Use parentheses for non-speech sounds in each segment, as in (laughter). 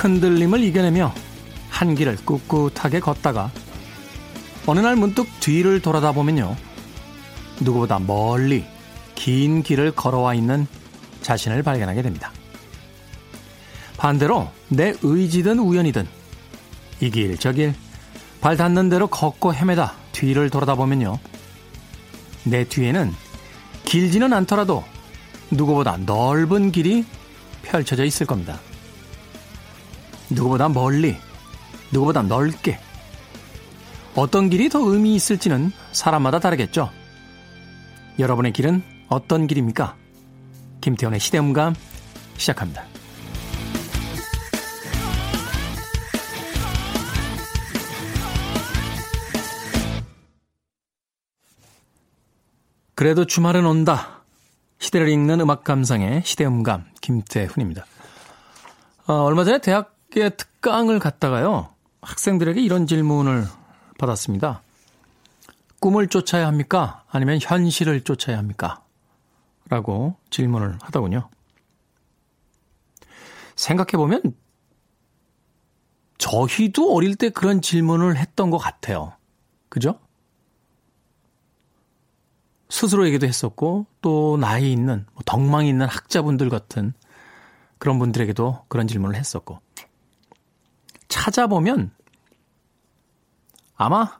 흔들림을 이겨내며 한 길을 꿋꿋하게 걷다가 어느 날 문득 뒤를 돌아다 보면요. 누구보다 멀리 긴 길을 걸어와 있는 자신을 발견하게 됩니다. 반대로 내 의지든 우연이든 이 길 저길 발 닿는 대로 걷고 헤매다 뒤를 돌아다 보면요. 내 뒤에는 길지는 않더라도 누구보다 넓은 길이 펼쳐져 있을 겁니다. 누구보다 멀리, 누구보다 넓게. 어떤 길이 더 의미 있을지는 사람마다 다르겠죠. 여러분의 길은 어떤 길입니까? 김태원의 시대음감 시작합니다. 그래도 주말은 온다. 시대를 읽는 음악 감상의 시대음감 김태훈입니다. 어, 얼마 전에 대학 에 특강을 갔다가요. 학생들에게 이런 질문을 받았습니다. 꿈을 쫓아야 합니까? 아니면 현실을 쫓아야 합니까? 라고 질문을 하더군요. 생각해보면 저희도 어릴 때 그런 질문을 했던 것 같아요. 그죠? 스스로에게도 했었고 또 나이 있는 뭐 덕망이 있는 학자분들 같은 그런 분들에게도 그런 질문을 했었고 찾아보면 아마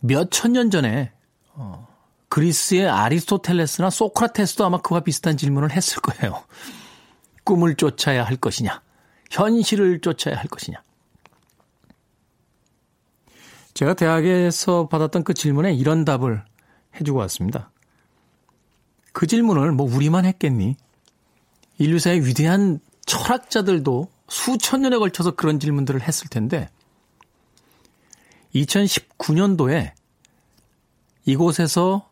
몇 천 년 전에 어, 그리스의 아리스토텔레스나 소크라테스도 아마 그와 비슷한 질문을 했을 거예요. 꿈을 쫓아야 할 것이냐, 현실을 쫓아야 할 것이냐. 제가 대학에서 받았던 그 질문에 이런 답을 해주고 왔습니다. 그 질문을 뭐 우리만 했겠니? 인류사의 위대한 철학자들도 수천 년에 걸쳐서 그런 질문들을 했을 텐데 2019년도에 이곳에서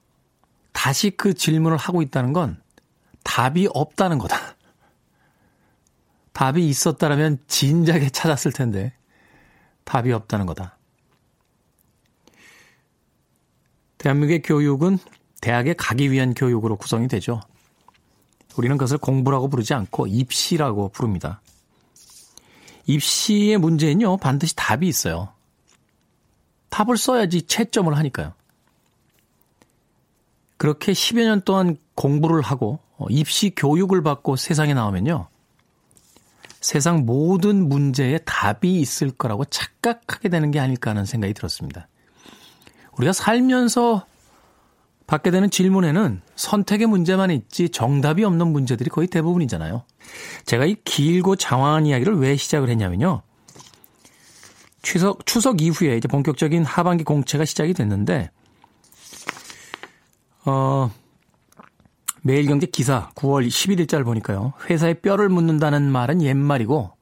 다시 그 질문을 하고 있다는 건 답이 없다는 거다. 답이 있었다라면 진작에 찾았을 텐데 답이 없다는 거다. 대한민국의 교육은 대학에 가기 위한 교육으로 구성이 되죠. 우리는 그것을 공부라고 부르지 않고 입시라고 부릅니다. 입시의 문제는요, 반드시 답이 있어요. 답을 써야지 채점을 하니까요. 그렇게 10여 년 동안 공부를 하고 어, 입시 교육을 받고 세상에 나오면요. 세상 모든 문제에 답이 있을 거라고 착각하게 되는 게 아닐까 하는 생각이 들었습니다. 우리가 살면서 받게 되는 질문에는 선택의 문제만 있지 정답이 없는 문제들이 거의 대부분이잖아요. 제가 이 길고 장황한 이야기를 왜 시작을 했냐면요. 추석, 추석 이후에 이제 본격적인 하반기 공채가 시작이 됐는데, 어, 매일경제 기사 9월 11일자를 보니까요. 회사에 뼈를 묻는다는 말은 옛말이고,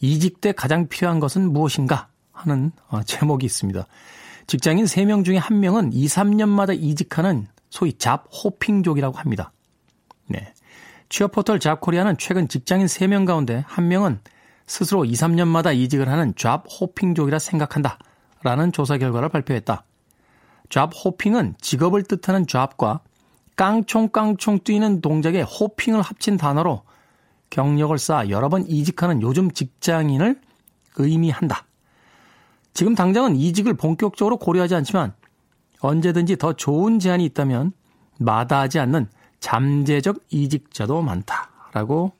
이직 때 가장 필요한 것은 무엇인가 하는 어, 제목이 있습니다. 직장인 3명 중에 1명은 2, 3년마다 이직하는 소위 잡 호핑족이라고 합니다. 네. 취업 포털 잡코리아는 최근 직장인 3명 가운데 1명은 스스로 2, 3년마다 이직을 하는 잡 호핑족이라 생각한다. 라는 조사 결과를 발표했다. 잡 호핑은 직업을 뜻하는 잡과 깡총깡총 뛰는 동작에 호핑을 합친 단어로 경력을 쌓아 여러 번 이직하는 요즘 직장인을 의미한다. 지금 당장은 이직을 본격적으로 고려하지 않지만 언제든지 더 좋은 제안이 있다면 마다하지 않는 잠재적 이직자도 많다라고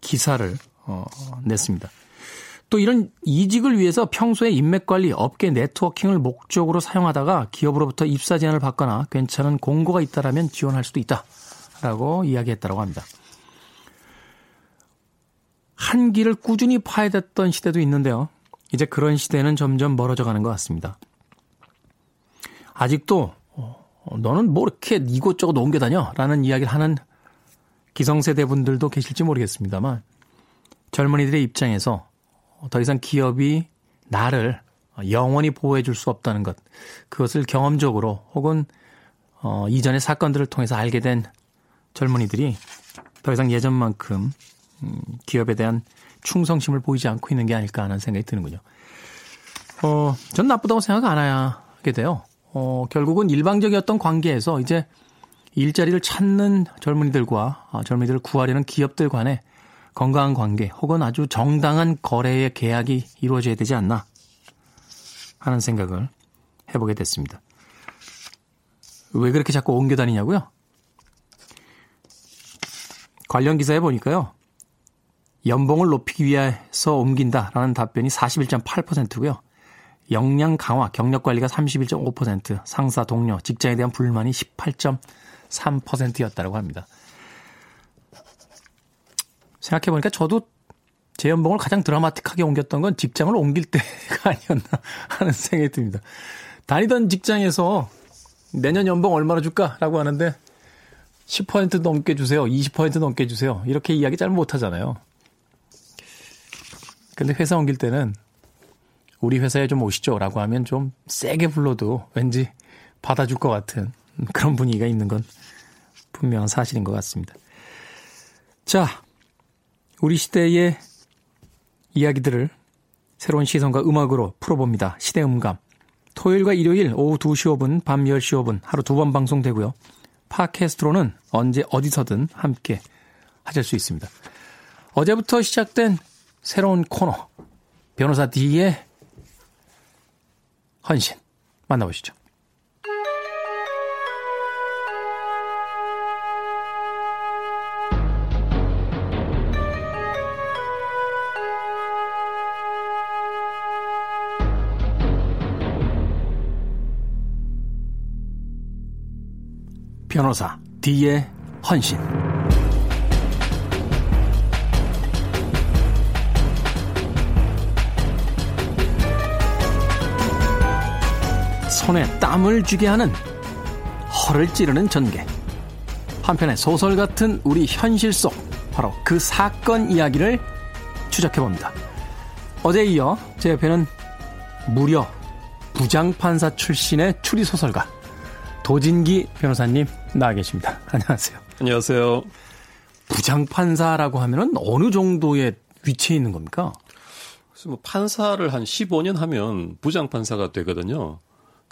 기사를 어, 냈습니다. 또 이런 이직을 위해서 평소에 인맥 관리, 업계 네트워킹을 목적으로 사용하다가 기업으로부터 입사 제안을 받거나 괜찮은 공고가 있다라면 지원할 수도 있다라고 이야기했다고 합니다. 한 길을 꾸준히 파야 됐던 시대도 있는데요. 이제 그런 시대는 점점 멀어져 가는 것 같습니다. 아직도 어, 너는 뭐 이렇게 이곳저곳 옮겨다녀? 라는 이야기를 하는 기성세대 분들도 계실지 모르겠습니다만 젊은이들의 입장에서 더 이상 기업이 나를 영원히 보호해 줄 수 없다는 것 그것을 경험적으로 혹은 어, 이전의 사건들을 통해서 알게 된 젊은이들이 더 이상 예전만큼 음, 기업에 대한 충성심을 보이지 않고 있는 게 아닐까 하는 생각이 드는군요. 어, 전 나쁘다고 생각 안 하게 돼요. 어, 결국은 일방적이었던 관계에서 이제 일자리를 찾는 젊은이들과 어, 젊은이들을 구하려는 기업들 간에 건강한 관계 혹은 아주 정당한 거래의 계약이 이루어져야 되지 않나 하는 생각을 해보게 됐습니다. 왜 그렇게 자꾸 옮겨 다니냐고요? 관련 기사에 보니까요. 연봉을 높이기 위해서 옮긴다라는 답변이 41.8%고요. 역량 강화, 경력 관리가 31.5%, 상사, 동료, 직장에 대한 불만이 18.3%였다고 합니다. 생각해보니까 저도 제 연봉을 가장 드라마틱하게 옮겼던 건 직장을 옮길 때가 (laughs) 아니었나 하는 생각이 듭니다. 다니던 직장에서 내년 연봉 얼마나 줄까라고 하는데 10% 넘게 주세요. 20% 넘게 주세요. 이렇게 이야기 잘 못하잖아요. 근데 회사 옮길 때는 우리 회사에 좀 오시죠. 라고 하면 좀 세게 불러도 왠지 받아줄 것 같은 그런 분위기가 있는 건 분명한 사실인 것 같습니다. 자, 우리 시대의 이야기들을 새로운 시선과 음악으로 풀어봅니다. 시대 음감. 토요일과 일요일 오후 2시 5분, 밤 10시 5분 하루 두 번 방송되고요. 팟캐스트로는 언제 어디서든 함께 하실 수 있습니다. 어제부터 시작된 새로운 코너 변호사 D의 헌신 만나보시죠. 변호사 D의 헌신 손에 땀을 쥐게 하는 허를 찌르는 전개 한편의 소설 같은 우리 현실 속 바로 그 사건 이야기를 추적해 봅니다. 어제 이어 제 옆에는 무려 부장판사 출신의 추리소설가 도진기 변호사님 나와 계십니다. 안녕하세요. 안녕하세요. 부장판사라고 하면은 어느 정도의 위치에 있는 겁니까? 그래서 뭐 판사를 한 15년 하면 부장판사가 되거든요.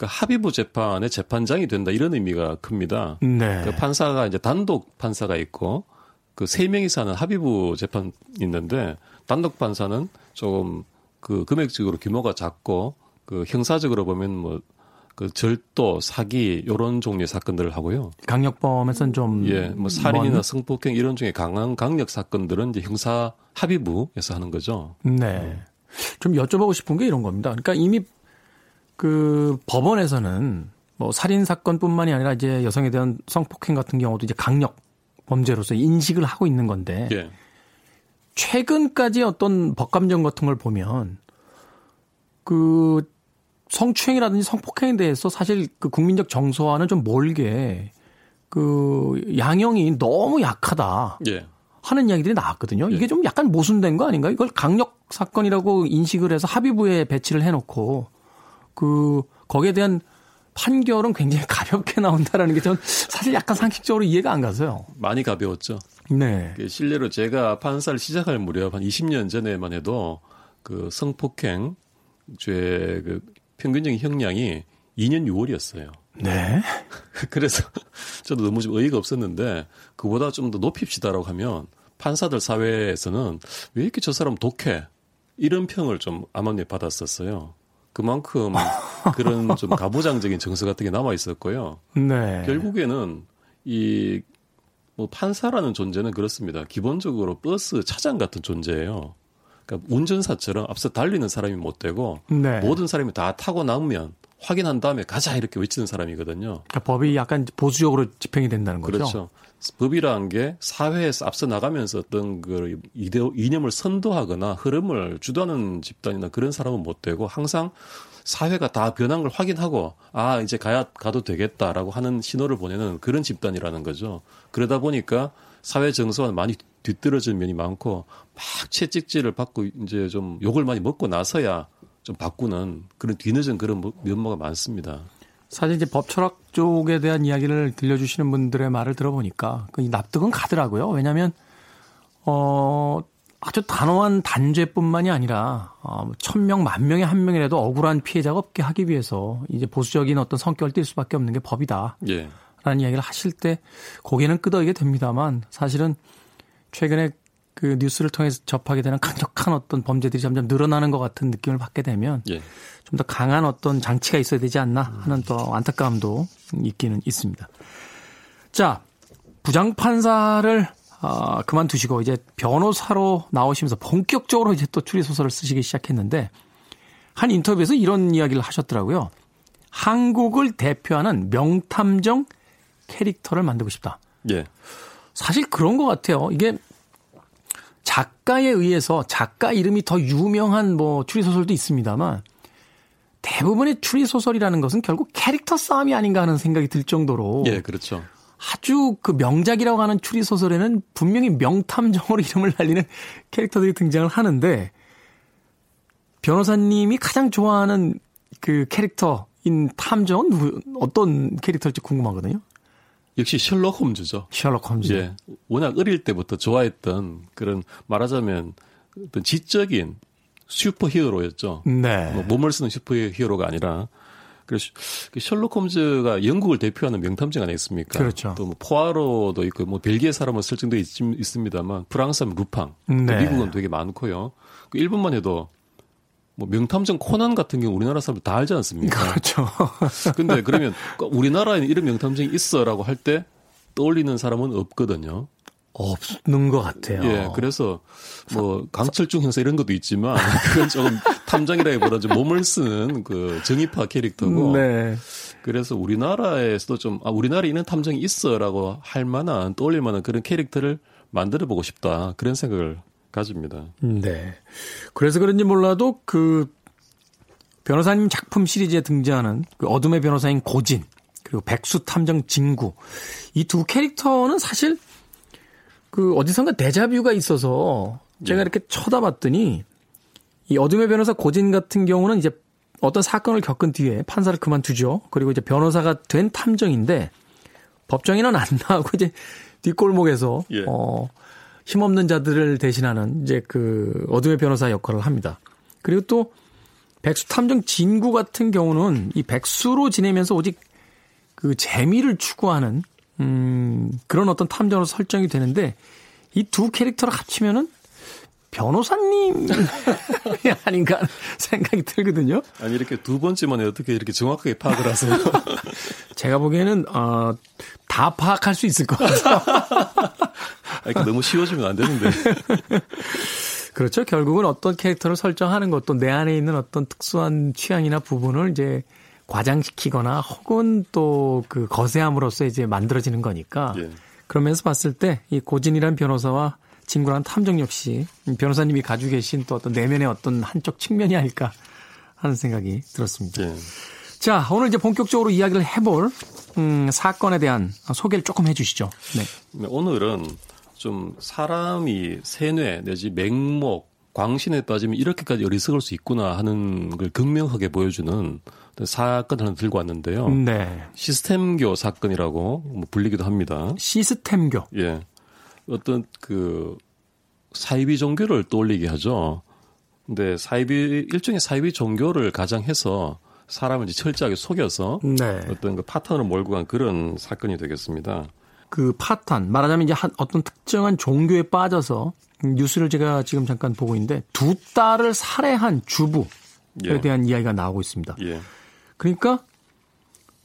그러니까 합의부 재판의 재판장이 된다 이런 의미가 큽니다. 네. 그 판사가 이제 단독 판사가 있고 그 세 명이서 하는 합의부 재판 있는데 단독 판사는 조금 그 금액적으로 규모가 작고 그 형사적으로 보면 뭐 그 절도, 사기 요런 종류의 사건들을 하고요. 강력범에선 좀 예, 뭐 살인이나 먼... 성폭행 이런 중에 강한 강력 사건들은 이제 형사 합의부에서 하는 거죠. 네. 좀 여쭤보고 싶은 게 이런 겁니다. 그러니까 이미 그 법원에서는 뭐 살인 사건뿐만이 아니라 이제 여성에 대한 성폭행 같은 경우도 이제 강력 범죄로서 인식을 하고 있는 건데 예. 최근까지 어떤 법감정 같은 걸 보면 그 성추행이라든지 성폭행에 대해서 사실 그 국민적 정서와는 좀 멀게 그 양형이 너무 약하다. 예. 하는 이야기들이 나왔거든요. 이게 예. 좀 약간 모순된 거 아닌가요? 이걸 강력 사건이라고 인식을 해서 합의부에 배치를 해놓고 그 거기에 대한 판결은 굉장히 가볍게 나온다라는 게 전 사실 약간 상식적으로 이해가 안 가서요. 많이 가벼웠죠. 네. 실례로 제가 판사를 시작할 무렵 한 20년 전에만 해도 그 성폭행 죄 그 평균적인 형량이 2년 6월이었어요. 네. (laughs) 그래서 저도 너무 좀 어이가 없었는데 그보다 좀 더 높입시다라고 하면 판사들 사회에서는 왜 이렇게 저 사람 독해? 이런 평을 좀 암암리에 받았었어요. 그만큼 (laughs) 그런 좀 가부장적인 정서 같은 게 남아 있었고요. 네. 결국에는 이 뭐 판사라는 존재는 그렇습니다. 기본적으로 버스 차장 같은 존재예요. 그러니까 운전사처럼 앞서 달리는 사람이 못 되고 네. 모든 사람이 다 타고 나면 확인한 다음에 가자 이렇게 외치는 사람이거든요. 그러니까 법이 약간 보수적으로 집행이 된다는 거죠. 그렇죠. 법이라는 게 사회에서 앞서 나가면서 어떤 그 이념을 선도하거나 흐름을 주도하는 집단이나 그런 사람은 못 되고 항상 사회가 다 변한 걸 확인하고 아 이제 가야 가도 되겠다라고 하는 신호를 보내는 그런 집단이라는 거죠. 그러다 보니까 사회 정서와 많이 뒤떨어진 면이 많고 막 채찍질을 받고 이제 좀 욕을 많이 먹고 나서야 좀 바꾸는 그런 뒤늦은 그런 면모가 많습니다. 사실 이제 법 철학 쪽에 대한 이야기를 들려주시는 분들의 말을 들어보니까 그 납득은 가더라고요. 왜냐하면 어 아주 단호한 단죄뿐만이 아니라 어, 천 명 만 명에 한 명이라도 억울한 피해자가 없게 하기 위해서 이제 보수적인 어떤 성격을 띌 수밖에 없는 게 법이다. 예. 라는 이야기를 하실 때 고개는 끄덕이게 됩니다만 사실은 최근에 그 뉴스를 통해서 접하게 되는 강력한 어떤 범죄들이 점점 늘어나는 것 같은 느낌을 받게 되면 예. 좀더 강한 어떤 장치가 있어야 되지 않나 하는 또 안타까움도 있기는 있습니다. 자, 부장판사를 어, 그만두시고 이제 변호사로 나오시면서 본격적으로 이제 또 추리 소설을 쓰시기 시작했는데 한 인터뷰에서 이런 이야기를 하셨더라고요. 한국을 대표하는 명탐정 캐릭터를 만들고 싶다. 예. 사실 그런 것 같아요. 이게 작가에 의해서 작가 이름이 더 유명한 뭐 추리소설도 있습니다만 대부분의 추리소설이라는 것은 결국 캐릭터 싸움이 아닌가 하는 생각이 들 정도로. 예, 그렇죠. 아주 그 명작이라고 하는 추리소설에는 분명히 명탐정으로 (laughs) 이름을 날리는 캐릭터들이 등장을 하는데 변호사님이 가장 좋아하는 그 캐릭터인 탐정은 누, 어떤 캐릭터일지 궁금하거든요. 역시 셜록 홈즈죠. 셜록 홈즈. 예. 워낙 어릴 때부터 좋아했던 그런 말하자면 어떤 지적인 슈퍼 히어로였죠. 네. 뭐 몸을 쓰는 슈퍼 히어로가 아니라 그래서 그 셜록 홈즈가 영국을 대표하는 명탐정 아니겠습니까? 그렇죠. 또뭐 포아로도 있고 뭐 벨기에 사람으로 설정돼 있, 습니다만 프랑스 하면 루팡, 네. 미국은 되게 많고요. 그 일본만 해도 뭐 명탐정 코난 같은 경우 우리나라 사람들 다 알지 않습니까? 그렇죠. (laughs) 근데 그러면 우리나라에는 이런 명탐정이 있어라고 할 때 떠올리는 사람은 없거든요. 없는 것 같아요. 예, 그래서 뭐 강철중 형사 이런 것도 있지만 (laughs) 그건 조금 탐정이라기보다 좀 몸을 쓰는 그 정의파 캐릭터고. 네. 그래서 우리나라에서도 좀 아, 우리나라에 있는 탐정이 있어라고 할 만한 떠올릴 만한 그런 캐릭터를 만들어 보고 싶다 그런 생각을 가집니다. 네. 그래서 그런지 몰라도 그 변호사님 작품 시리즈에 등장하는 그 어둠의 변호사인 고진 그리고 백수 탐정 진구 이 두 캐릭터는 사실 그 어디선가 데자뷰가 있어서 제가 네. 이렇게 쳐다봤더니 이 어둠의 변호사 고진 같은 경우는 이제 어떤 사건을 겪은 뒤에 판사를 그만두죠. 그리고 이제 변호사가 된 탐정인데 법정에는 안 나오고 이제 뒷골목에서 예. 어 힘없는 자들을 대신하는 이제 그 어둠의 변호사 역할을 합니다. 그리고 또 백수 탐정 진구 같은 경우는 이 백수로 지내면서 오직 그 재미를 추구하는 음 그런 어떤 탐정으로 설정이 되는데 이 두 캐릭터를 합치면은 변호사님 (laughs) 아닌가 생각이 들거든요. 아니 이렇게 두 번째 만에 어떻게 이렇게 정확하게 파악을 하세요? (laughs) 제가 보기에는 어, 다 파악할 수 있을 것 같아요. 아니, 너무 쉬워지면 안 되는데. (laughs) 그렇죠. 결국은 어떤 캐릭터를 설정하는 것도 내 안에 있는 어떤 특수한 취향이나 부분을 이제 과장시키거나 혹은 또 그 거세함으로써 이제 만들어지는 거니까. 예. 그러면서 봤을 때 이 고진이란 변호사와 친구란 탐정 역시 변호사님이 가지고 계신 또 어떤 내면의 어떤 한쪽 측면이 아닐까 하는 생각이 들었습니다. 예. 자, 오늘 이제 본격적으로 이야기를 해볼 음, 사건에 대한 소개를 조금 해주시죠. 네. 네 오늘은 좀 사람이 세뇌 내지 맹목 광신에 빠지면 이렇게까지 어리석을 수 있구나 하는 걸 극명하게 보여주는 사건을 하나 들고 왔는데요. 네. 시스템교 사건이라고 뭐 불리기도 합니다. 시스템교. 예. 어떤 그 사이비 종교를 떠올리게 하죠. 근데 사이비 일종의 사이비 종교를 가장해서 사람을 이제 철저하게 속여서 네. 어떤 그 파탄을 몰고 간 그런 사건이 되겠습니다. 그 파탄 말하자면 이제 한 어떤 특정한 종교에 빠져서 뉴스를 제가 지금 잠깐 보고 있는데 두 딸을 살해한 주부에 예. 대한 이야기가 나오고 있습니다. 예. 그러니까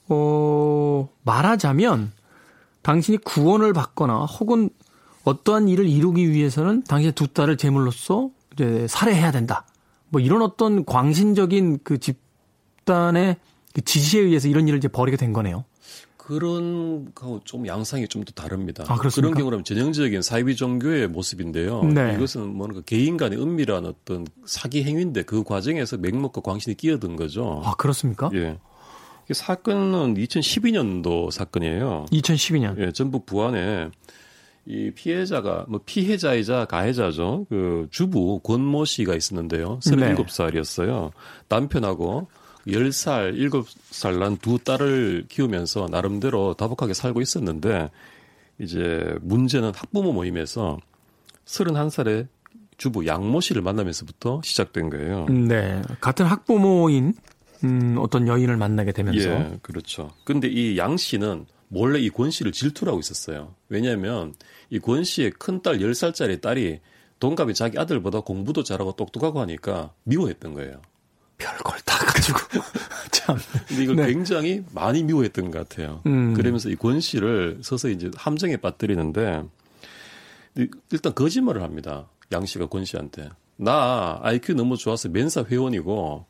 어 말하자면 당신이 구원을 받거나 혹은 어떠한 일을 이루기 위해서는 당신의 두 딸을 제물로서 이제 살해해야 된다. 뭐 이런 어떤 광신적인 그 집단의 그 지시에 의해서 이런 일을 이제 벌이게 된 거네요. 그런 거하고 좀 양상이 좀 더 다릅니다. 아, 그런 경우라면 전형적인 사이비 종교의 모습인데요. 네. 이것은 뭔가 개인 간의 은밀한 어떤 사기 행위인데 그 과정에서 맹목과 광신이 끼어든 거죠. 아 그렇습니까? 예. 이 사건은 2012년도 사건이에요. 2012년. 예, 전북 부안에 이 피해자가 뭐 피해자이자 가해자죠. 그 주부 권모 씨가 있었는데요. 37살이었어요. 남편하고 10살, 7살 난 두 딸을 키우면서 나름대로 다복하게 살고 있었는데 이제 문제는 학부모 모임에서 31살의 주부 양모 씨를 만나면서부터 시작된 거예요. 네. 같은 학부모인 음, 어떤 여인을 만나게 되면서. 예, 그렇죠. 근데 이 양 씨는 몰래 이 권 씨를 질투를 하고 있었어요. 왜냐하면 이 권 씨의 큰 딸 10살짜리 딸이 동갑이 자기 아들보다 공부도 잘하고 똑똑하고 하니까 미워했던 거예요. 별걸 다 가지고 (laughs) 참. 근데 이걸 네. 굉장히 많이 미워했던 것 같아요. 음. 그러면서 이 권 씨를 서서히 이제 함정에 빠뜨리는데 일단 거짓말을 합니다. 양 씨가 권 씨한테 나 IQ 너무 좋아서 멘사 회원이고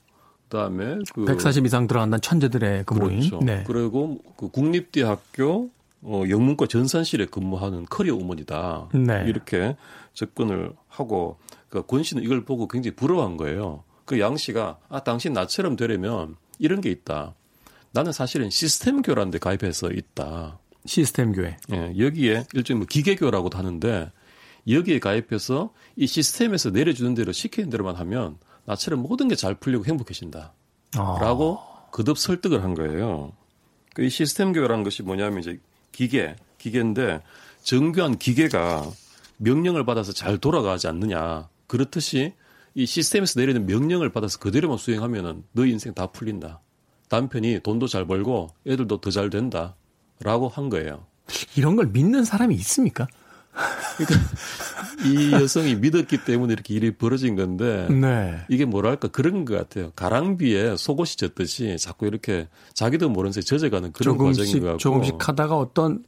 그다음에 그 140 이상 들어간다는 천재들의 그 모임. 그렇죠. 네. 그리고 그 국립대학교 어, 영문과 전산실에 근무하는 커리어 우먼이다. 네. 이렇게 접근을 하고 그권 씨는 이걸 보고 굉장히 부러워한 거예요. 그 양 씨가 아 당신 나처럼 되려면 이런 게 있다. 나는 사실은 시스템 교라는 데 가입해서 있다. 시스템 교회. 예, 여기에 일종의 뭐 기계교라고도 하는데 여기에 가입해서 이 시스템에서 내려주는 대로 시키는 대로만 하면 나처럼 모든 게 잘 풀리고 행복해진다. 아. 라고 거듭 설득을 한 거예요. 그이 시스템 교회라는 것이 뭐냐면 이제 기계, 기계인데 정교한 기계가 명령을 받아서 잘 돌아가지 않느냐. 그렇듯이 이 시스템에서 내리는 명령을 받아서 그대로만 수행하면은 너 인생 다 풀린다. 남편이 돈도 잘 벌고 애들도 더 잘 된다. 라고 한 거예요. 이런 걸 믿는 사람이 있습니까? 그러니까 이 여성이 믿었기 때문에 이렇게 일이 벌어진 건데 네. 이게 뭐랄까 그런 것 같아요. 가랑비에 속옷이 젖듯이 자꾸 이렇게 자기도 모르는 젖어가는 그런 조금씩, 과정인 것 같고 조금씩 하다가 어떤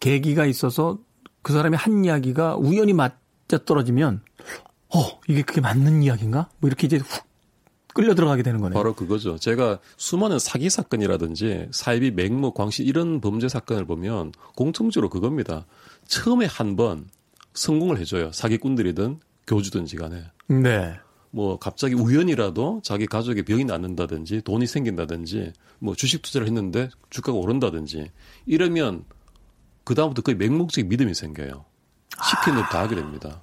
계기가 있어서 그 사람이 한 이야기가 우연히 맞아 떨어지면 어 이게 그게 맞는 이야기인가? 뭐 이렇게 이제 훅 끌려 들어가게 되는 거네요. 바로 그거죠. 제가 수많은 사기 사건이라든지 사이비 맹목 광시 이런 범죄 사건을 보면 공통적으로 그겁니다. 처음에 한 번 성공을 해줘요. 사기꾼들이든 교주든지 간에. 네. 뭐 갑자기 우연이라도 자기 가족의 병이 낫는다든지 돈이 생긴다든지 뭐 주식 투자를 했는데 주가가 오른다든지 이러면 그다음부터 거의 맹목적인 믿음이 생겨요. 시키는 대로 다 하게 됩니다.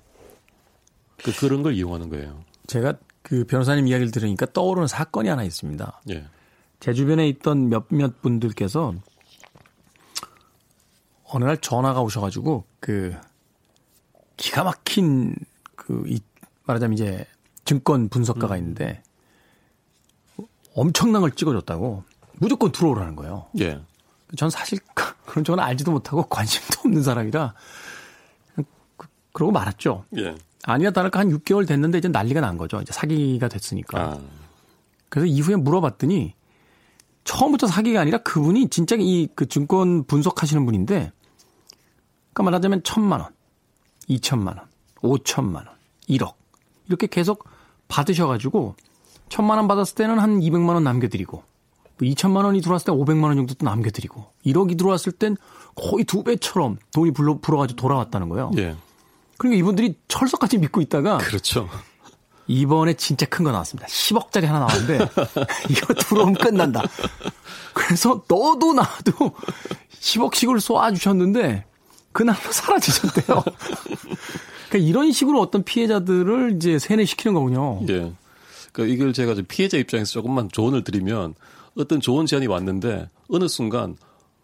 그 그런 걸 이용하는 거예요. 제가 그 변호사님 이야기를 들으니까 떠오르는 사건이 하나 있습니다. 예. 제 주변에 있던 몇몇 분들께서 어느 날 전화가 오셔가지고 그 기가 막힌 그 이 말하자면 이제 증권 분석가가 음. 있는데 엄청난 걸 찍어줬다고 무조건 들어오라는 거예요. 예. 전 사실 (laughs) 그런 쪽은 알지도 못하고 관심도 없는 사람이라 그, 그러고 말았죠. 예. 아니야 다를까 한 6개월 됐는데 이제 난리가 난 거죠. 이제 사기가 됐으니까. 아. 그래서 이후에 물어봤더니 처음부터 사기가 아니라 그분이 진짜 이 그 증권 분석하시는 분인데 그러니까 말하자면 천만 원, 이천만 원, 오천만 원, 1억 이렇게 계속 받으셔가지고 천만 원 받았을 때는 한 200만 원 남겨드리고 2천만 원이 들어왔을 때 500만 원 정도 또 남겨드리고 1억이 들어왔을 땐 거의 두 배처럼 돈이 불러 불어가지고 돌아왔다는 거예요. 예. 그러니까 이분들이 철석같이 믿고 있다가 그렇죠. 이번에 진짜 큰 거 나왔습니다. 10억짜리 하나 나왔는데 (laughs) 이거 들어오면 끝난다. 그래서 너도 나도 10억씩을 쏘아주셨는데 그날로 사라지셨대요. (laughs) 그러니까 이런 식으로 어떤 피해자들을 이제 세뇌시키는 거군요. 예. 그러니까 이걸 제가 피해자 입장에서 조금만 조언을 드리면 어떤 좋은 제안이 왔는데 어느 순간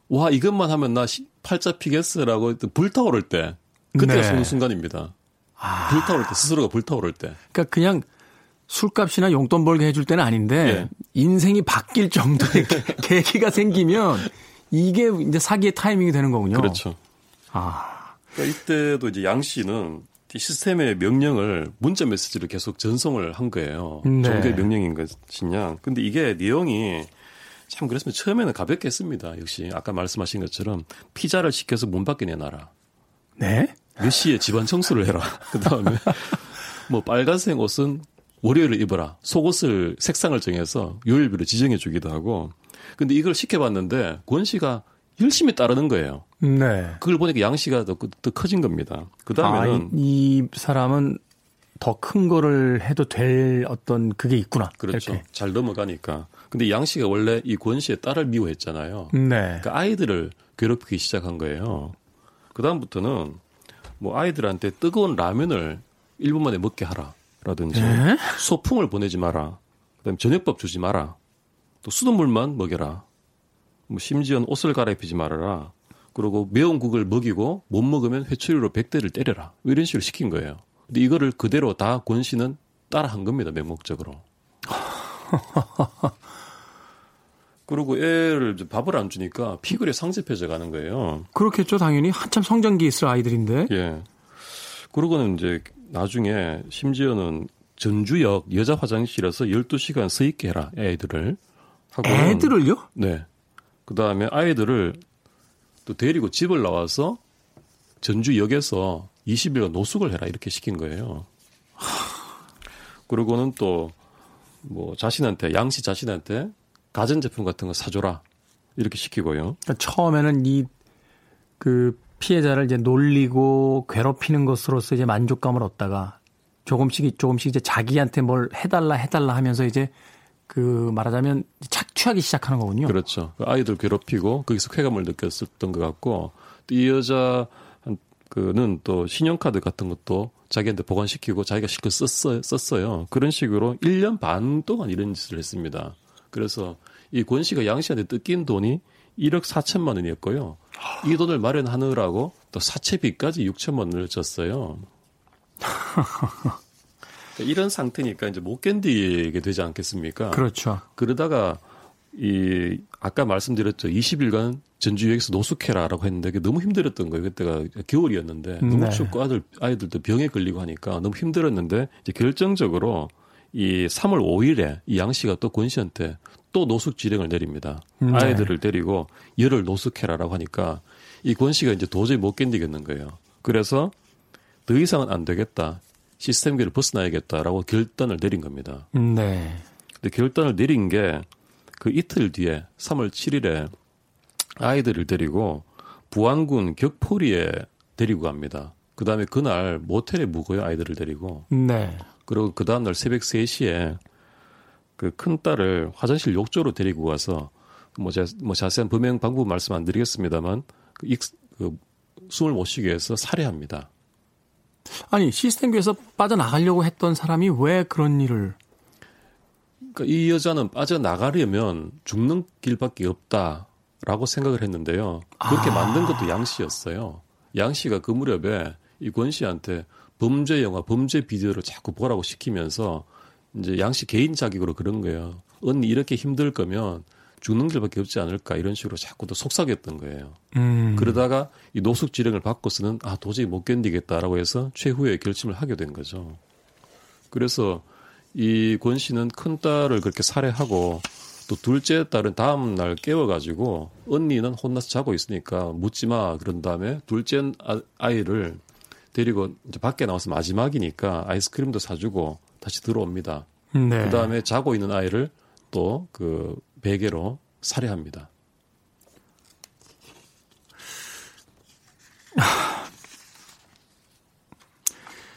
와 이것만 하면 나 팔자 피겠어라고 불타오를 때 그때가 네. 쏘는 순간입니다. 아. 불타오를 때 스스로가 불타오를 때. 그러니까 그냥 술값이나 용돈 벌게 해줄 때는 아닌데 예. 인생이 바뀔 정도의 (laughs) 계기가 생기면 이게 이제 사기의 타이밍이 되는 거군요. 그렇죠. 아. 그러니까 이때도 이제 양 씨는 시스템의 명령을 문자 메시지로 계속 전송을 한 거예요. 네. 종교의 명령인 것이냐. 근데 이게 내용이 참 그랬으면 처음에는 가볍게 했습니다. 역시 아까 말씀하신 것처럼 피자를 시켜서 문 밖에 내놔라. 네? 몇 시에 집안 청소를 해라. (laughs) 그 다음에 뭐 빨간색 옷은 월요일을 입어라. 속옷을 색상을 정해서 요일별로 지정해 주기도 하고. 근데 이걸 시켜봤는데 권 씨가 열심히 따르는 거예요. 네. 그걸 보니까 양 씨가 더, 더 커진 겁니다. 그 다음에는 아, 이, 이, 사람은 더 큰 거를 해도 될 어떤 그게 있구나. 그렇죠. 이렇게. 잘 넘어가니까. 근데 양 씨가 원래 이 권 씨의 딸을 미워했잖아요. 네. 그 아이들을 괴롭히기 시작한 거예요. 그 다음부터는 뭐 아이들한테 뜨거운 라면을 1분 만에 먹게 하라. 라든지 네? 소풍을 보내지 마라. 그다음에 저녁밥 주지 마라. 또 수돗물만 먹여라. 뭐 심지어 는 옷을 갈아입히지 말아라. 그리고 매운 국을 먹이고 못 먹으면 회초리로 백대를 때려라. 뭐 이런 식으로 시킨 거예요. 근데 이거를 그대로 다 권 씨는 따라 한 겁니다. 맹목적으로. (laughs) 그리고 애를 밥을 안 주니까 피글이 상접해져 가는 거예요. 그렇겠죠, 당연히. 한참 성장기 있을 아이들인데. 예. 그러고는 이제 나중에 심지어는 전주역 여자 화장실에서 12시간 서 있게 해라, 애들을. 하고 애들을요? 네. 그 다음에 아이들을 또 데리고 집을 나와서 전주역에서 20일간 노숙을 해라, 이렇게 시킨 거예요. 그리고는 또 뭐 자신한테, 양씨 자신한테 가전제품 같은 거 사줘라. 이렇게 시키고요. 그러니까 처음에는 이 그 피해자를 이제 놀리고 괴롭히는 것으로서 이제 만족감을 얻다가 조금씩 조금씩 이제 자기한테 뭘 해달라 해달라 하면서 이제 그 말하자면 착취하기 시작하는 거군요. 그렇죠. 그 아이들 괴롭히고 거기서 쾌감을 느꼈었던 것 같고 이 여자 그는 또 신용카드 같은 것도 자기한테 보관시키고 자기가 실컷 썼어요. 썼어요. 그런 식으로 1년 반 동안 이런 짓을 했습니다. 그래서 이 권 씨가 양 씨한테 뜯긴 돈이 1억 4천만 원이었고요. 이 돈을 마련하느라고 또 사채비까지 6천만 원을 졌어요. (laughs) 그러니까 이런 상태니까 이제 못 견디게 되지 않겠습니까? 그렇죠. 그러다가 이 아까 말씀드렸죠. 20일간 전주역에서 노숙해라라고 했는데 그게 너무 힘들었던 거예요. 그때가 겨울이었는데 너무 네. 춥고 아들 아이들도 병에 걸리고 하니까 너무 힘들었는데 이제 결정적으로 이 3월 5일에 이양 씨가 또 권 씨한테 또 노숙 지령을 내립니다. 네. 아이들을 데리고 열을 노숙해라라고 하니까 이 권 씨가 이제 도저히 못 견디겠는 거예요. 그래서 더 이상은 안 되겠다. 시스템계를 벗어나야겠다라고 결단을 내린 겁니다. 네. 근데 결단을 내린 게 그 이틀 뒤에 3월 7일에 아이들을 데리고 부안군 격포리에 데리고 갑니다. 그 다음에 그날 모텔에 묵어요, 아이들을 데리고. 네. 그리고 그 다음날 새벽 3시에 그 큰 딸을 화장실 욕조로 데리고 가서 뭐, 자, 뭐 자세한 범행 방법 말씀 안 드리겠습니다만 그, 익, 그 숨을 못 쉬게 해서 살해합니다. 아니 시스템교에서 빠져나가려고 했던 사람이 왜 그런 일을? 그러니까 이 여자는 빠져나가려면 죽는 길밖에 없다라고 생각을 했는데요. 그렇게 아. 만든 것도 양 씨였어요. 양 씨가 그 무렵에 이 권 씨한테 범죄 영화, 범죄 비디오를 자꾸 보라고 시키면서 이제 양 씨 개인 자격으로 그런 거예요. 언니 이렇게 힘들 거면 죽는 길밖에 없지 않을까 이런 식으로 자꾸 또 속삭였던 거예요. 음. 그러다가 이 노숙 지령을 받고서는 아 도저히 못 견디겠다라고 해서 최후의 결심을 하게 된 거죠. 그래서 이 권 씨는 큰 딸을 그렇게 살해하고 또 둘째 딸은 다음 날 깨워가지고 언니는 혼나서 자고 있으니까 묻지 마 그런 다음에 둘째 아, 아이를 데리고 이제 밖에 나와서 마지막이니까 아이스크림도 사주고 다시 들어옵니다. 네. 그 다음에 자고 있는 아이를 또그 베개로 살해합니다.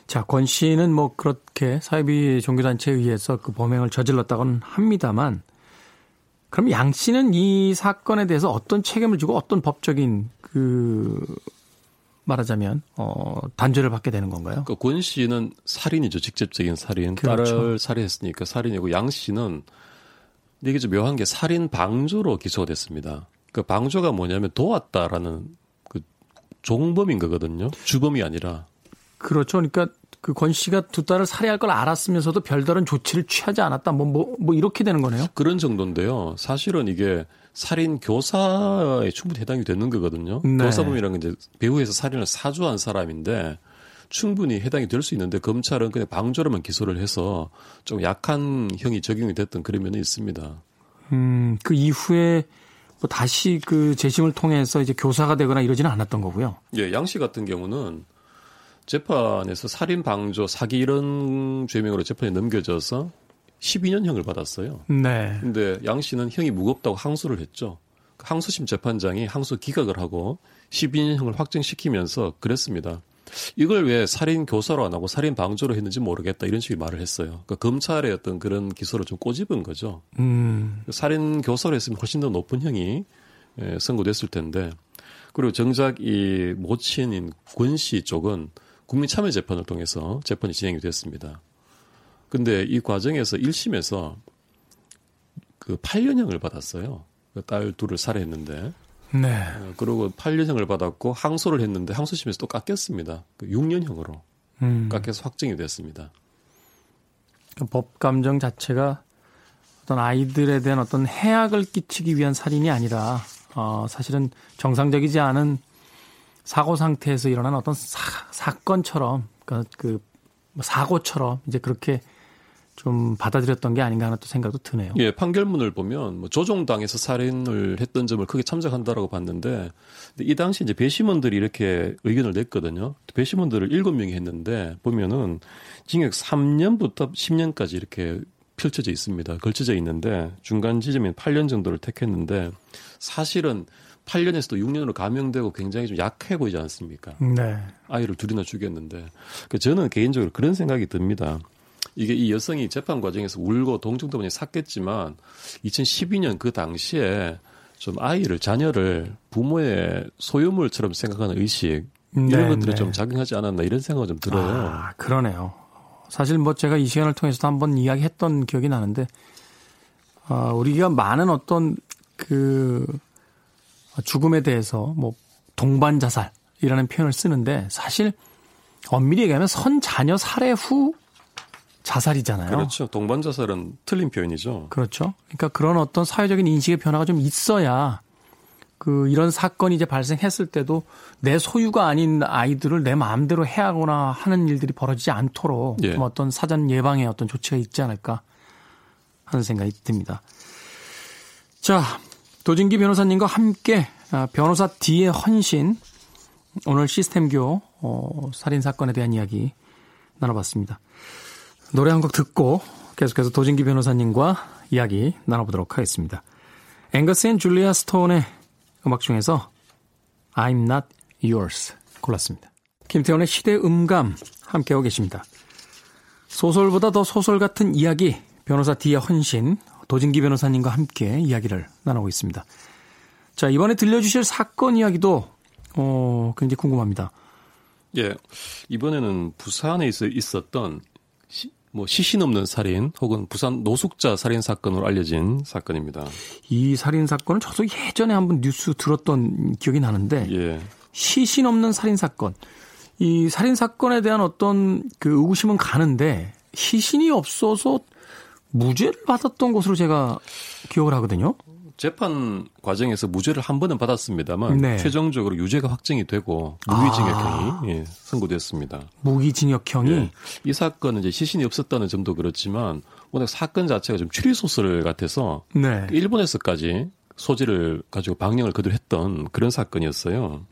자, 권 씨는 뭐 그렇게 사회비 종교단체에 의해서 그 범행을 저질렀다고는 합니다만, 그럼 양 씨는 이 사건에 대해서 어떤 책임을 지고 어떤 법적인 그 말하자면 어 단죄를 받게 되는 건가요? 그권 그러니까 씨는 살인이죠, 직접적인 살인. 그렇죠. 딸을 살해했으니까 살인이고 양 씨는 근데 이게 좀 묘한 게 살인 방조로 기소가 됐습니다. 그 방조가 뭐냐면 도왔다라는 그 종범인 거거든요. 주범이 아니라. 그렇죠. 그러니까 그 권 씨가 두 딸을 살해할 걸 알았으면서도 별다른 조치를 취하지 않았다. 뭐, 뭐, 뭐 이렇게 되는 거네요. 그런 정도인데요. 사실은 이게 살인 교사에 충분히 해당이 되는 거거든요. 네. 교사범이라는 게 이제 배후에서 살인을 사주한 사람인데 충분히 해당이 될 수 있는데 검찰은 그냥 방조로만 기소를 해서 좀 약한 형이 적용이 됐던 그런 면이 있습니다. 음, 그 이후에 뭐 다시 그 재심을 통해서 이제 교사가 되거나 이러지는 않았던 거고요. 예, 양 씨 같은 경우는 재판에서 살인 방조, 사기 이런 죄명으로 재판에 넘겨져서 12년형을 받았어요. 네. 근데 양 씨는 형이 무겁다고 항소를 했죠. 항소심 재판장이 항소 기각을 하고 12년형을 확정시키면서 그랬습니다. 이걸 왜 살인 교사로 안 하고 살인 방조로 했는지 모르겠다 이런 식의 말을 했어요. 그러니까 검찰의 어떤 그런 기소를 좀 꼬집은 거죠. 음. 살인 교사로 했으면 훨씬 더 높은 형이 예, 선고됐을 텐데 그리고 정작 이 모친인 권 씨 쪽은 국민참여재판을 통해서 재판이 진행이 됐습니다. 근데 이 과정에서 1심에서 그 8년형을 받았어요. 그딸 둘을 살해했는데 네. 어, 그리고 8년형을 받았고 항소를 했는데 항소심에서 또 깎였습니다. 6년형으로 그 음. 깎여서 확정이 됐습니다. 그법 감정 자체가 어떤 아이들에 대한 어떤 해악을 끼치기 위한 살인이 아니라 어, 사실은 정상적이지 않은 사고 상태에서 일어난 어떤 사, 사건처럼 그러니까 그뭐 사고처럼 이제 그렇게 좀 받아들였던 게 아닌가 하는 또 생각도 드네요. 예, 판결문을 보면 뭐 조종당에서 살인을 했던 점을 크게 참작한다라고 봤는데 이 당시 이제 배심원들이 이렇게 의견을 냈거든요. 배심원들을 7명이 했는데 보면은 징역 3년부터 10년까지 이렇게 펼쳐져 있습니다. 걸쳐져 있는데 중간 지점인 8년 정도를 택했는데 사실은 8년에서도 6년으로 감형되고 굉장히 좀 약해 보이지 않습니까? 네. 아이를 둘이나 죽였는데 그 저는 개인적으로 그런 생각이 듭니다. 이게 이 여성이 재판 과정에서 울고 동정 때문에 샀겠지만 2012년 그 당시에 좀 아이를 자녀를 부모의 소유물처럼 생각하는 의식 이런 네, 것들이 네. 좀 작용하지 않았나 이런 생각이 좀 들어요. 아, 그러네요. 사실 뭐 제가 이 시간을 통해서도 한번 이야기했던 기억이 나는데, 아, 우리가 많은 어떤 그 죽음에 대해서 뭐 동반 자살이라는 표현을 쓰는데 사실 엄밀히 얘기하면 선 자녀 살해 후 자살이잖아요. 그렇죠. 동반 자살은 틀린 표현이죠. 그렇죠. 그러니까 그런 어떤 사회적인 인식의 변화가 좀 있어야 그 이런 사건이 이제 발생했을 때도 내 소유가 아닌 아이들을 내 마음대로 해하거나 하는 일들이 벌어지지 않도록 예. 좀 어떤 사전 예방의 어떤 조치가 있지 않을까 하는 생각이 듭니다. 자, 도진기 변호사님과 함께 아, 변호사 D의 헌신 오늘 시스템교 어, 살인 사건에 대한 이야기 나눠봤습니다. 노래 한 곡 듣고 계속해서 도진기 변호사님과 이야기 나눠보도록 하겠습니다. 앵거스 앤 줄리아 스톤의 음악 중에서 I'm not yours 골랐습니다. 김태훈의 시대음감 함께하고 계십니다. 소설보다 더 소설 같은 이야기 변호사 D의 헌신 도진기 변호사님과 함께 이야기를 나누고 있습니다. 자 이번에 들려주실 사건 이야기도 어, 굉장히 궁금합니다. 예. 이번에는 부산에 있었던 시, 뭐 시신 없는 살인 혹은 부산 노숙자 살인 사건으로 알려진 사건입니다. 이 살인 사건은 저도 예전에 한번 뉴스 들었던 기억이 나는데 예. 시신 없는 살인 사건. 이 살인 사건에 대한 어떤 그 의구심은 가는데 시신이 없어서 무죄를 받았던 것으로 제가 기억을 하거든요. 재판 과정에서 무죄를 한 번은 받았습니다만 네. 최종적으로 유죄가 확정이 되고 무기징역형이 예, 선고됐습니다. 무기징역형이 예. 이 사건은 이제 시신이 없었다는 점도 그렇지만 워낙 사건 자체가 좀 추리 소설 같아서 네. 일본에서까지 소재를 가지고 방영을 그대로 했던 그런 사건이었어요.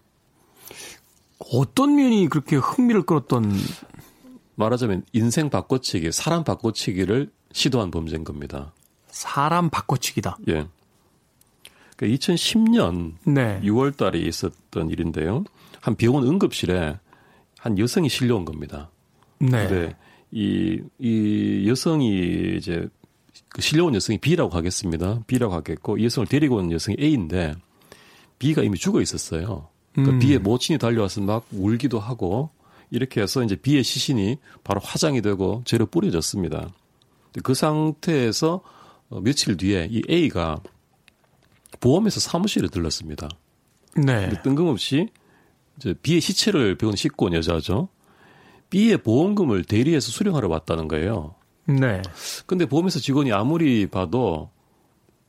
어떤 면이 그렇게 흥미를 끌었던 말하자면 인생 바꿔치기, 사람 바꿔치기를 시도한 범죄인 겁니다. 사람 바꿔치기다. 예. 그러니까 2010년 네. 6월 달에 있었던 일인데요. 한 병원 응급실에 한 여성이 실려온 겁니다. 네. 근데 이, 이 여성이 이제 그 실려온 여성이 B라고 하겠습니다. B라고 하겠고 이 여성을 데리고 온 여성이 A인데 B가 이미 죽어 있었어요. 그러니까 음. B의 모친이 달려와서 막 울기도 하고 이렇게 해서 이제 B의 시신이 바로 화장이 되고 재로 뿌려졌습니다. 그 상태에서 어, 며칠 뒤에 이 A가 보험에서 사무실에 들렀습니다. 네. 근데 뜬금없이 이제 B의 시체를 싣고 온 여자죠. B의 보험금을 대리해서 수령하러 왔다는 거예요. 네. 근데 보험회사 직원이 아무리 봐도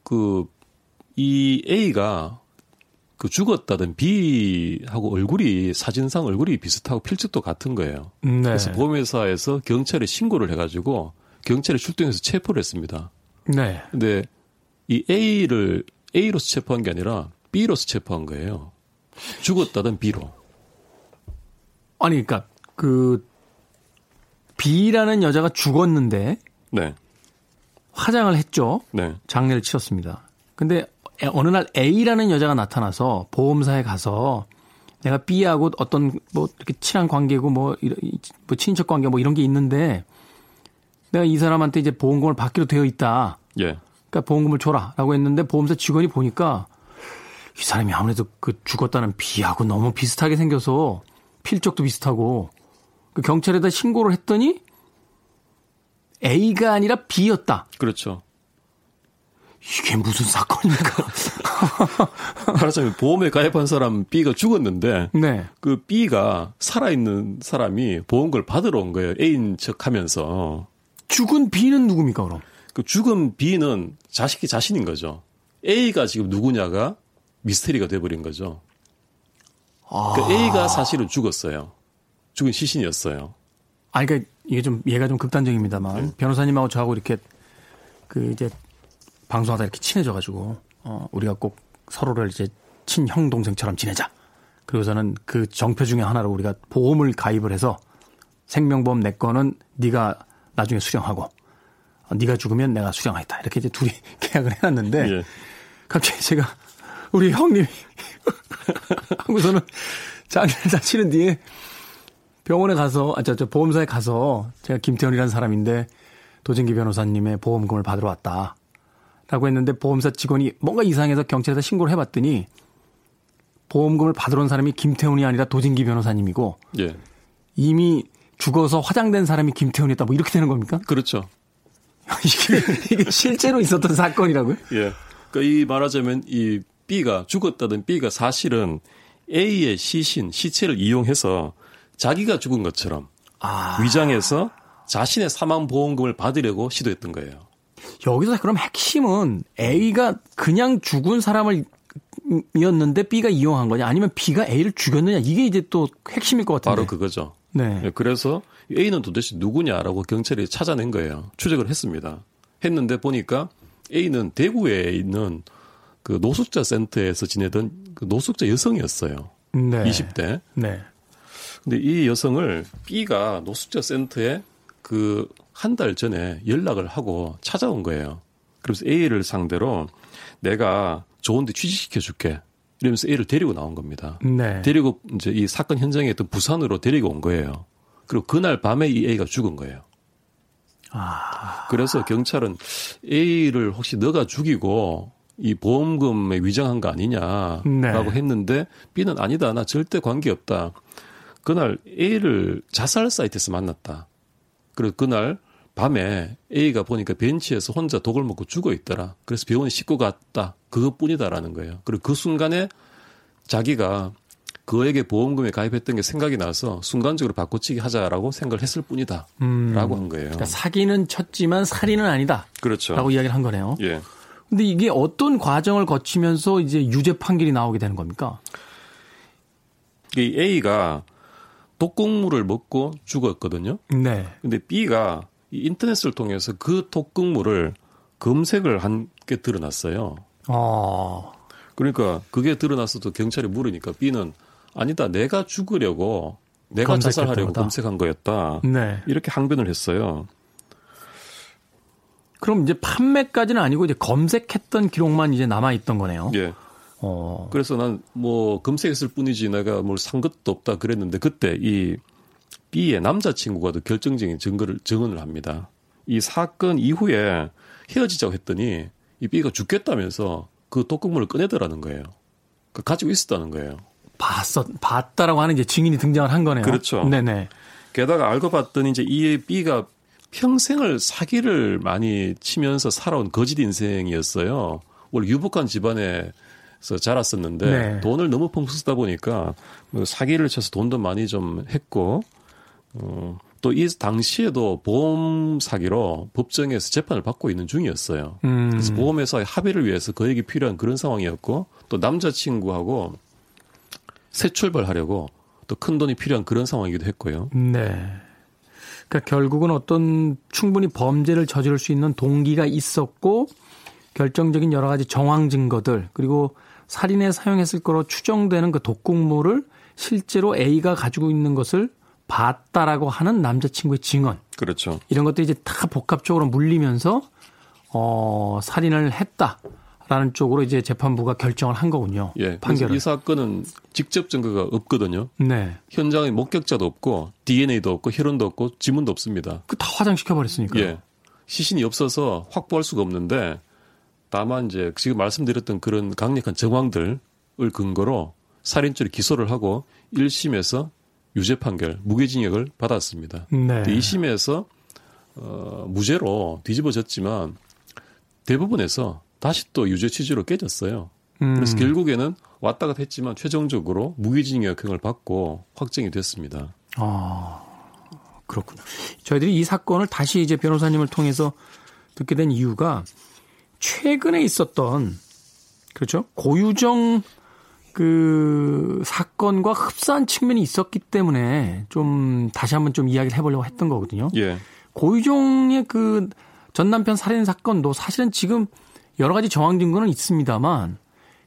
그 이 A가 그 죽었다던 B하고 얼굴이 사진상 얼굴이 비슷하고 필적도 같은 거예요. 네. 그래서 보험회사에서 경찰에 신고를 해가지고 경찰에 출동해서 체포를 했습니다. 네. 근데 이 A를 A로서 체포한 게 아니라 B로서 체포한 거예요. 죽었다던 B로. 아니 그러니까 그 B라는 여자가 죽었는데 네, 화장을 했죠. 네, 장례를 치렀습니다. 근데 어느 날 A라는 여자가 나타나서 보험사에 가서 내가 B하고 어떤 뭐 이렇게 친한 관계고 뭐, 뭐 친인척 관계 뭐 이런 게 있는데 내가 이 사람한테 이제 보험금을 받기로 되어 있다. 예, 그러니까 보험금을 줘라라고 했는데 보험사 직원이 보니까 이 사람이 아무래도 그 죽었다는 B하고 너무 비슷하게 생겨서 필적도 비슷하고 그 경찰에다 신고를 했더니 A가 아니라 B였다. 그렇죠. 이게 무슨 사건입니까? (laughs) 말하자면 보험에 가입한 사람 B가 죽었는데 네. 그 B가 살아있는 사람이 보험금을 받으러 온 거예요. A인 척 하면서. 죽은 B는 누굽니까, 그럼? 그 죽은 B는 자식이 자신인 거죠. A가 지금 누구냐가 미스테리가 돼버린 거죠. 그 A가 사실은 죽었어요. 죽은 시신이었어요. 아, 그러니까 이게 좀 얘가 좀 극단적입니다만 네. 변호사님하고 저하고 이렇게 그 이제 방송하다 이렇게 친해져가지고 어 우리가 꼭 서로를 이제 친형 동생처럼 지내자. 그리고서는 그 정표 중에 하나로 우리가 보험을 가입을 해서 생명보험 내 거는 네가 나중에 수령하고 어, 네가 죽으면 내가 수령하겠다. 이렇게 이제 둘이 (laughs) 계약을 해놨는데 예. 갑자기 제가 우리 형님이 (laughs) 하고서는 장례를 다 치는 뒤에 병원에 가서 아 저 저 보험사에 가서 제가 김태현이라는 사람인데 도진기 변호사님의 보험금을 받으러 왔다. 라고 했는데 보험사 직원이 뭔가 이상해서 경찰에다 신고를 해봤더니 보험금을 받으러 온 사람이 김태훈이 아니라 도진기 변호사님이고 예. 이미 죽어서 화장된 사람이 김태훈이었다 뭐 이렇게 되는 겁니까? 그렇죠. (laughs) 이게, 이게 실제로 있었던 사건이라고요? 예. 그러니까 이 말하자면 이 B가 죽었다던 B가 사실은 A의 시신, 시체를 이용해서 자기가 죽은 것처럼 아. 위장해서 자신의 사망 보험금을 받으려고 시도했던 거예요. 여기서 그럼 핵심은 A가 그냥 죽은 사람을 이었는데 B가 이용한 거냐 아니면 B가 A를 죽였느냐 이게 이제 또 핵심일 것 같은데. 바로 그거죠. 네. 네. 그래서 A는 도대체 누구냐라고 경찰이 찾아낸 거예요. 추적을 했습니다. 했는데 보니까 A는 대구에 있는 그 노숙자 센터에서 지내던 그 노숙자 여성이었어요. 네. 20대. 네. 근데 이 여성을 B가 노숙자 센터에 그 한 달 전에 연락을 하고 찾아온 거예요. 그래서 A를 상대로 내가 좋은데 취직시켜 줄게. 이러면서 A를 데리고 나온 겁니다. 네. 데리고 이제 이 사건 현장에 있던 부산으로 데리고 온 거예요. 그리고 그날 밤에 이 A가 죽은 거예요. 아. 그래서 경찰은 A를 혹시 너가 죽이고 이 보험금에 위장한 거 아니냐라고 네. 했는데 B는 아니다. 나 절대 관계 없다. 그날 A를 자살 사이트에서 만났다. 그리고 그날 밤에 A가 보니까 벤치에서 혼자 독을 먹고 죽어 있더라. 그래서 병원에 싣고 갔다. 그것뿐이다라는 거예요. 그리고 그 순간에 자기가 그에게 보험금에 가입했던 게 생각이 나서 순간적으로 바꿔치기 하자라고 생각을 했을 뿐이다. 음, 라고 한 거예요. 그러니까 사기는 쳤지만 살인은 아니다. 그렇죠. 라고 이야기를 한 거네요. 예. 근데 이게 어떤 과정을 거치면서 이제 유죄 판결이 나오게 되는 겁니까? 이 A가 독극물을 먹고 죽었거든요. 네. 근데 B가 인터넷을 통해서 그 독극물을 검색을 한 게 드러났어요. 아. 그러니까 그게 드러났어도 경찰이 물으니까 B는 아니다. 내가 죽으려고 내가 자살하려고 검색한 거였다. 네. 이렇게 항변을 했어요. 그럼 이제 판매까지는 아니고 이제 검색했던 기록만 이제 남아 있던 거네요. 예. 어. 그래서 난 뭐 검색했을 뿐이지 내가 뭘 산 것도 없다 그랬는데 그때 이 B의 남자친구가 더 결정적인 증거를 증언을 합니다. 이 사건 이후에 헤어지자고 했더니 이 B가 죽겠다면서 그 독극물을 꺼내더라는 거예요. 그 가지고 있었다는 거예요. 봤었 봤다라고 하는 이제 증인이 등장을 한 거네요. 그렇죠. 네네. 게다가 알고 봤더니 이제 이 B가 평생을 사기를 많이 치면서 살아온 거짓 인생이었어요. 원래 유복한 집안에 서 자랐었는데 네. 돈을 너무 펑펑 쓰다 보니까 뭐 사기를 쳐서 돈도 많이 좀 했고 어, 또 이 당시에도 보험 사기로 법정에서 재판을 받고 있는 중이었어요. 음. 그래서 보험회사의 합의를 위해서 그에게 필요한 그런 상황이었고 또 남자친구하고 새 출발하려고 또 큰 돈이 필요한 그런 상황이기도 했고요. 네. 그러니까 결국은 어떤 충분히 범죄를 저지를 수 있는 동기가 있었고 결정적인 여러 가지 정황 증거들 그리고 살인에 사용했을 거로 추정되는 그 독극물을 실제로 A가 가지고 있는 것을 봤다라고 하는 남자친구의 증언. 그렇죠. 이런 것들이 이제 다 복합적으로 물리면서 어 살인을 했다. 라는 쪽으로 이제 재판부가 결정을 한 거군요. 예. 판결을. 이 사건은 직접 증거가 없거든요. 네. 현장에 목격자도 없고 DNA도 없고 혈흔도 없고 지문도 없습니다. 그 다 화장시켜 버렸으니까. 예. 시신이 없어서 확보할 수가 없는데 다만 이제 지금 말씀드렸던 그런 강력한 정황들을 근거로 살인죄를 기소를 하고 1심에서 유죄 판결, 무기징역을 받았습니다. 네. 2심에서 어, 무죄로 뒤집어졌지만 대부분에서 다시 또 유죄 취지로 깨졌어요. 음. 그래서 결국에는 왔다 갔다 했지만 최종적으로 무기징역형을 받고 확정이 됐습니다. 아, 그렇군요. 저희들이 이 사건을 다시 이제 변호사님을 통해서 듣게 된 이유가 최근에 있었던 그렇죠 고유정 그 사건과 흡사한 측면이 있었기 때문에 좀 다시 한번 좀 이야기를 해보려고 했던 거거든요. 예. 고유종의 그 전 남편 살인 사건도 사실은 지금 여러 가지 정황 증거는 있습니다만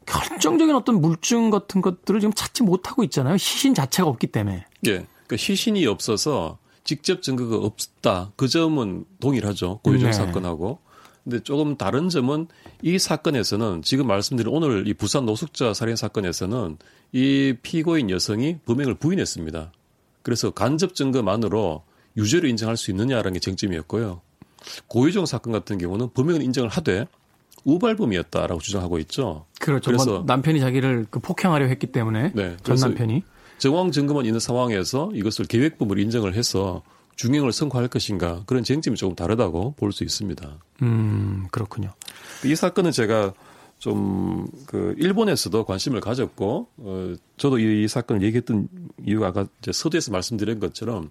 결정적인 어떤 물증 같은 것들을 지금 찾지 못하고 있잖아요. 시신 자체가 없기 때문에. 예. 그러니까 시신이 없어서 직접 증거가 없다. 그 점은 동일하죠. 고유정 네. 사건하고. 근데 조금 다른 점은 이 사건에서는 지금 말씀드린 오늘 이 부산 노숙자 살인 사건에서는 이 피고인 여성이 범행을 부인했습니다. 그래서 간접 증거만으로 유죄를 인정할 수 있느냐라는 게 쟁점이었고요. 고유정 사건 같은 경우는 범행을 인정을 하되 우발범이었다라고 주장하고 있죠. 그렇죠. 그래서 뭐 남편이 자기를 그 폭행하려 했기 때문에 네, 전 남편이 정황 증거만 있는 상황에서 이것을 계획범으로 인정을 해서 중형을 선고할 것인가 그런 쟁점이 조금 다르다고 볼 수 있습니다. 음 그렇군요. 이 사건은 제가 좀 그 일본에서도 관심을 가졌고 어 저도 이, 이 사건을 얘기했던 이유가 아까 이제 서두에서 말씀드린 것처럼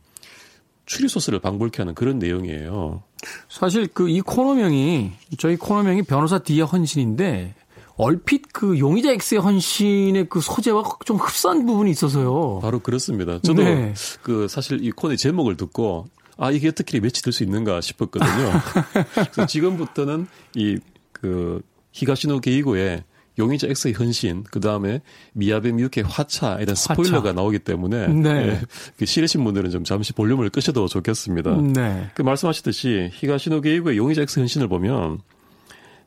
추리 소설을 방불케 하는 그런 내용이에요. 사실 그 이 코너명이 저희 코너명이 변호사 D의 헌신인데 얼핏 그 용의자 X의 헌신의 그 소재와 좀 흡사한 부분이 있어서요. 바로 그렇습니다. 저도 네. 그 사실 이 코너의 제목을 듣고 아 이게 어떻게 매치될 수 있는가 싶었거든요. (laughs) 그래서 지금부터는 이 그 히가시노 게이고의 용의자 X의 헌신, 그 다음에 미야베 대한 화차. 스포일러가 나오기 때문에 네. 예, 그 싫으신 분들은 좀 잠시 볼륨을 끄셔도 좋겠습니다. 네. 그 말씀하셨듯이 히가시노 게이고의 용의자 X 헌신을 보면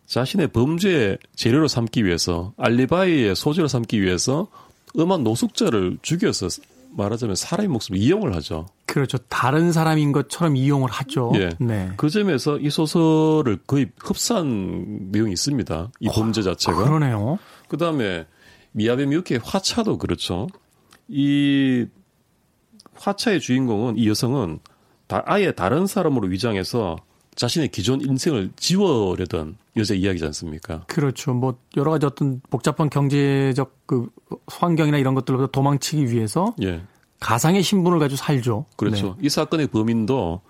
자신의 범죄 재료로 삼기 위해서 알리바이의 소재로 삼기 위해서 음한 노숙자를 죽여서 말하자면 사람의 목숨을 이용을 하죠. 그렇죠. 다른 사람인 것처럼 이용을 하죠. 예. 네. 그 점에서 이 소설을 거의 흡사한 내용이 있습니다. 이 범죄 자체가. 그러네요. 그 다음에 미야베 미유케 화차도 그렇죠. 이 화차의 주인공은 이 여성은 다 아예 다른 사람으로 위장해서 자신의 기존 인생을 지워려던 여자 이야기지 않습니까? 그렇죠. 뭐 여러 가지 어떤 복잡한 경제적 그 환경이나 이런 것들로부터 도망치기 위해서 예. 가상의 신분을 가지고 살죠. 그렇죠. 이 사건의 범인도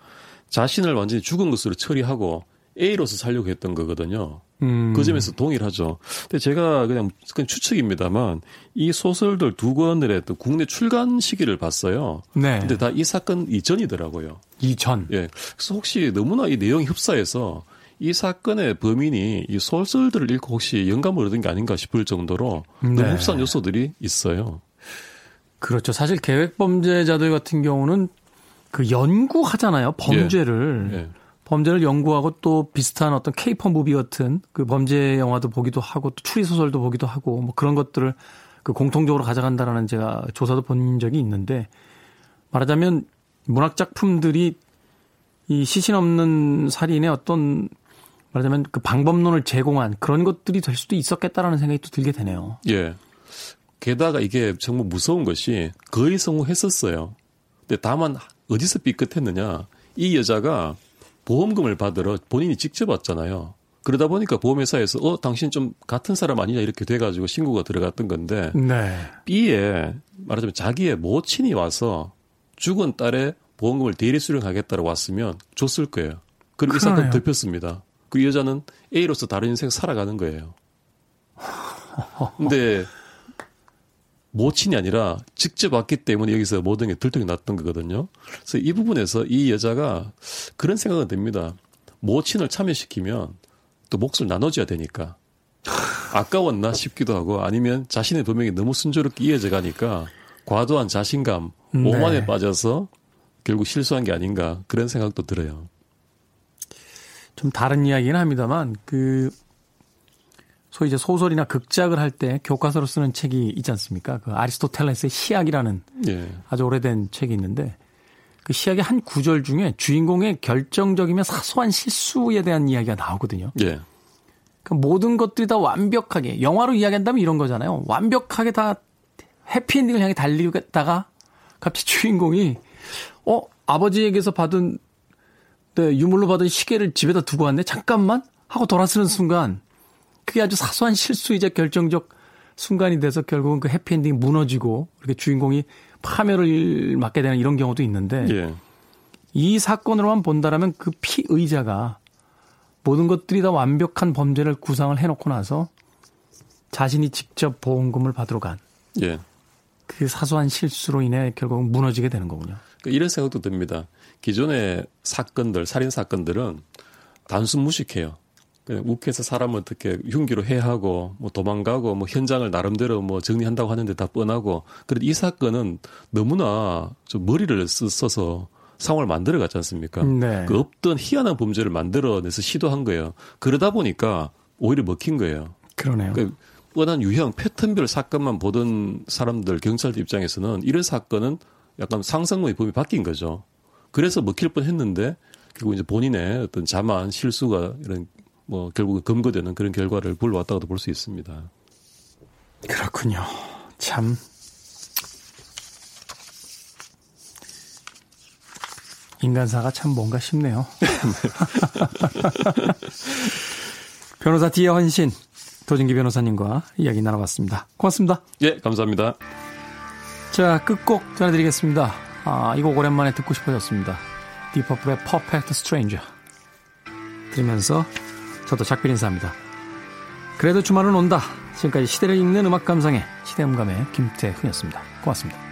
자신을 완전히 죽은 것으로 처리하고 A로서 살려고 했던 거거든요. 네. 음. 그 점에서 동일하죠. 근데 제가 그냥, 그냥 추측입니다만 이 소설들 두 권의 또 국내 출간 시기를 봤어요. 네. 근데 다 이 사건 이전이더라고요. 이전. 예. 그래서 혹시 너무나 이 내용이 흡사해서 이 사건의 범인이 이 소설들을 읽고 혹시 영감을 얻은 게 아닌가 싶을 정도로 너무 네. 흡사한 요소들이 있어요. 그렇죠. 사실 계획 범죄자들 같은 경우는 그 연구하잖아요. 범죄를. 예. 범죄를 연구하고 또 비슷한 어떤 케이퍼 무비 같은 그 범죄 영화도 보기도 하고 또 추리 소설도 보기도 하고 뭐 그런 것들을 그 공통적으로 가져간다라는 제가 조사도 본 적이 있는데 말하자면 문학 작품들이 이 시신 없는 살인의 어떤 말하자면 그 방법론을 제공한 그런 것들이 될 수도 있었겠다라는 생각이 또 들게 되네요. 예. 게다가 이게 정말 무서운 것이 거의 성공했었어요. 근데 다만 어디서 삐끗했느냐. 이 여자가 보험금을 받으러 본인이 직접 왔잖아요. 그러다 보니까 보험회사에서 어 당신 좀 같은 사람 아니냐 이렇게 돼가지고 신고가 들어갔던 건데 네. B에 말하자면 자기의 모친이 와서 죽은 딸의 보험금을 대리 수령하겠다고 왔으면 줬을 거예요. 그리고 이 사건. 덮였습니다. 그이 여자는 A로서 다른 인생 살아가는 거예요. 근데 모친이 아니라 직접 왔기 때문에 여기서 모든 게 들통이 났던 거거든요. 그래서 이 부분에서 이 여자가 그런 생각은 듭니다. 모친을 참여시키면 또 몫을 나눠줘야 되니까. 아까웠나 싶기도 하고 아니면 자신의 도명이 너무 순조롭게 이어져 가니까 과도한 자신감, 네. 오만에 빠져서 결국 실수한 게 아닌가 그런 생각도 들어요. 좀 다른 이야기는 합니다만 그 소위 이제 소설이나 극작을 할 때 교과서로 쓰는 책이 있지 않습니까? 그 아리스토텔레스의 시약이라는 예. 아주 오래된 책이 있는데 그 시약의 한 구절 중에 주인공의 결정적이면 사소한 실수에 대한 이야기가 나오거든요. 예. 그 모든 것들이 다 완벽하게 영화로 이야기한다면 이런 거잖아요. 완벽하게 다 해피엔딩을 향해 달리다가 갑자기 주인공이 어 아버지에게서 받은 네, 유물로 받은 시계를 집에다 두고 왔네. 잠깐만 하고 돌아서는 순간 그게 아주 사소한 실수이자 결정적 순간이 돼서 결국은 그 해피엔딩이 무너지고 이렇게 주인공이 파멸을 맞게 되는 이런 경우도 있는데 예. 이 사건으로만 본다라면 그 피의자가 모든 것들이 다 완벽한 범죄를 구상을 해놓고 나서 자신이 직접 보험금을 받으러 간 예. 그 사소한 실수로 인해 결국 무너지게 되는 거군요. 그러니까 이런 생각도 듭니다. 기존의 사건들, 살인 사건들은 단순 무식해요. 그냥 욱해서 사람을 어떻게 흉기로 해하고 뭐 도망가고 뭐 현장을 나름대로 뭐 정리한다고 하는데 다 뻔하고 그런데 이 사건은 너무나 좀 머리를 써서 상황을 만들어 갔지 않습니까? 네. 그 없던 희한한 범죄를 만들어내서 시도한 거예요. 그러다 보니까 오히려 먹힌 거예요. 그러네요. 그 뻔한 유형 패턴별 사건만 보던 사람들 경찰들 입장에서는 이런 사건은 약간 상상의 범위 바뀐 거죠. 그래서 먹힐 뻔했는데 결국 이제 본인의 어떤 자만 실수가 이런 뭐 결국 검거되는 그런 결과를 불러왔다고도 볼 수 있습니다. 그렇군요. 참 인간사가 참 뭔가 싶네요. (laughs) 변호사 디에 헌신 도진기 변호사님과 이야기 나눠봤습니다. 고맙습니다. 예, 감사합니다. 자, 끝곡 전해드리겠습니다. 아, 이 곡 오랜만에 듣고 싶어졌습니다. 디퍼플의 Perfect Stranger. 들으면서 저도 작별 인사합니다. 그래도 주말은 온다. 지금까지 시대를 읽는 음악 감상의 시대음감의 김태훈이었습니다. 고맙습니다.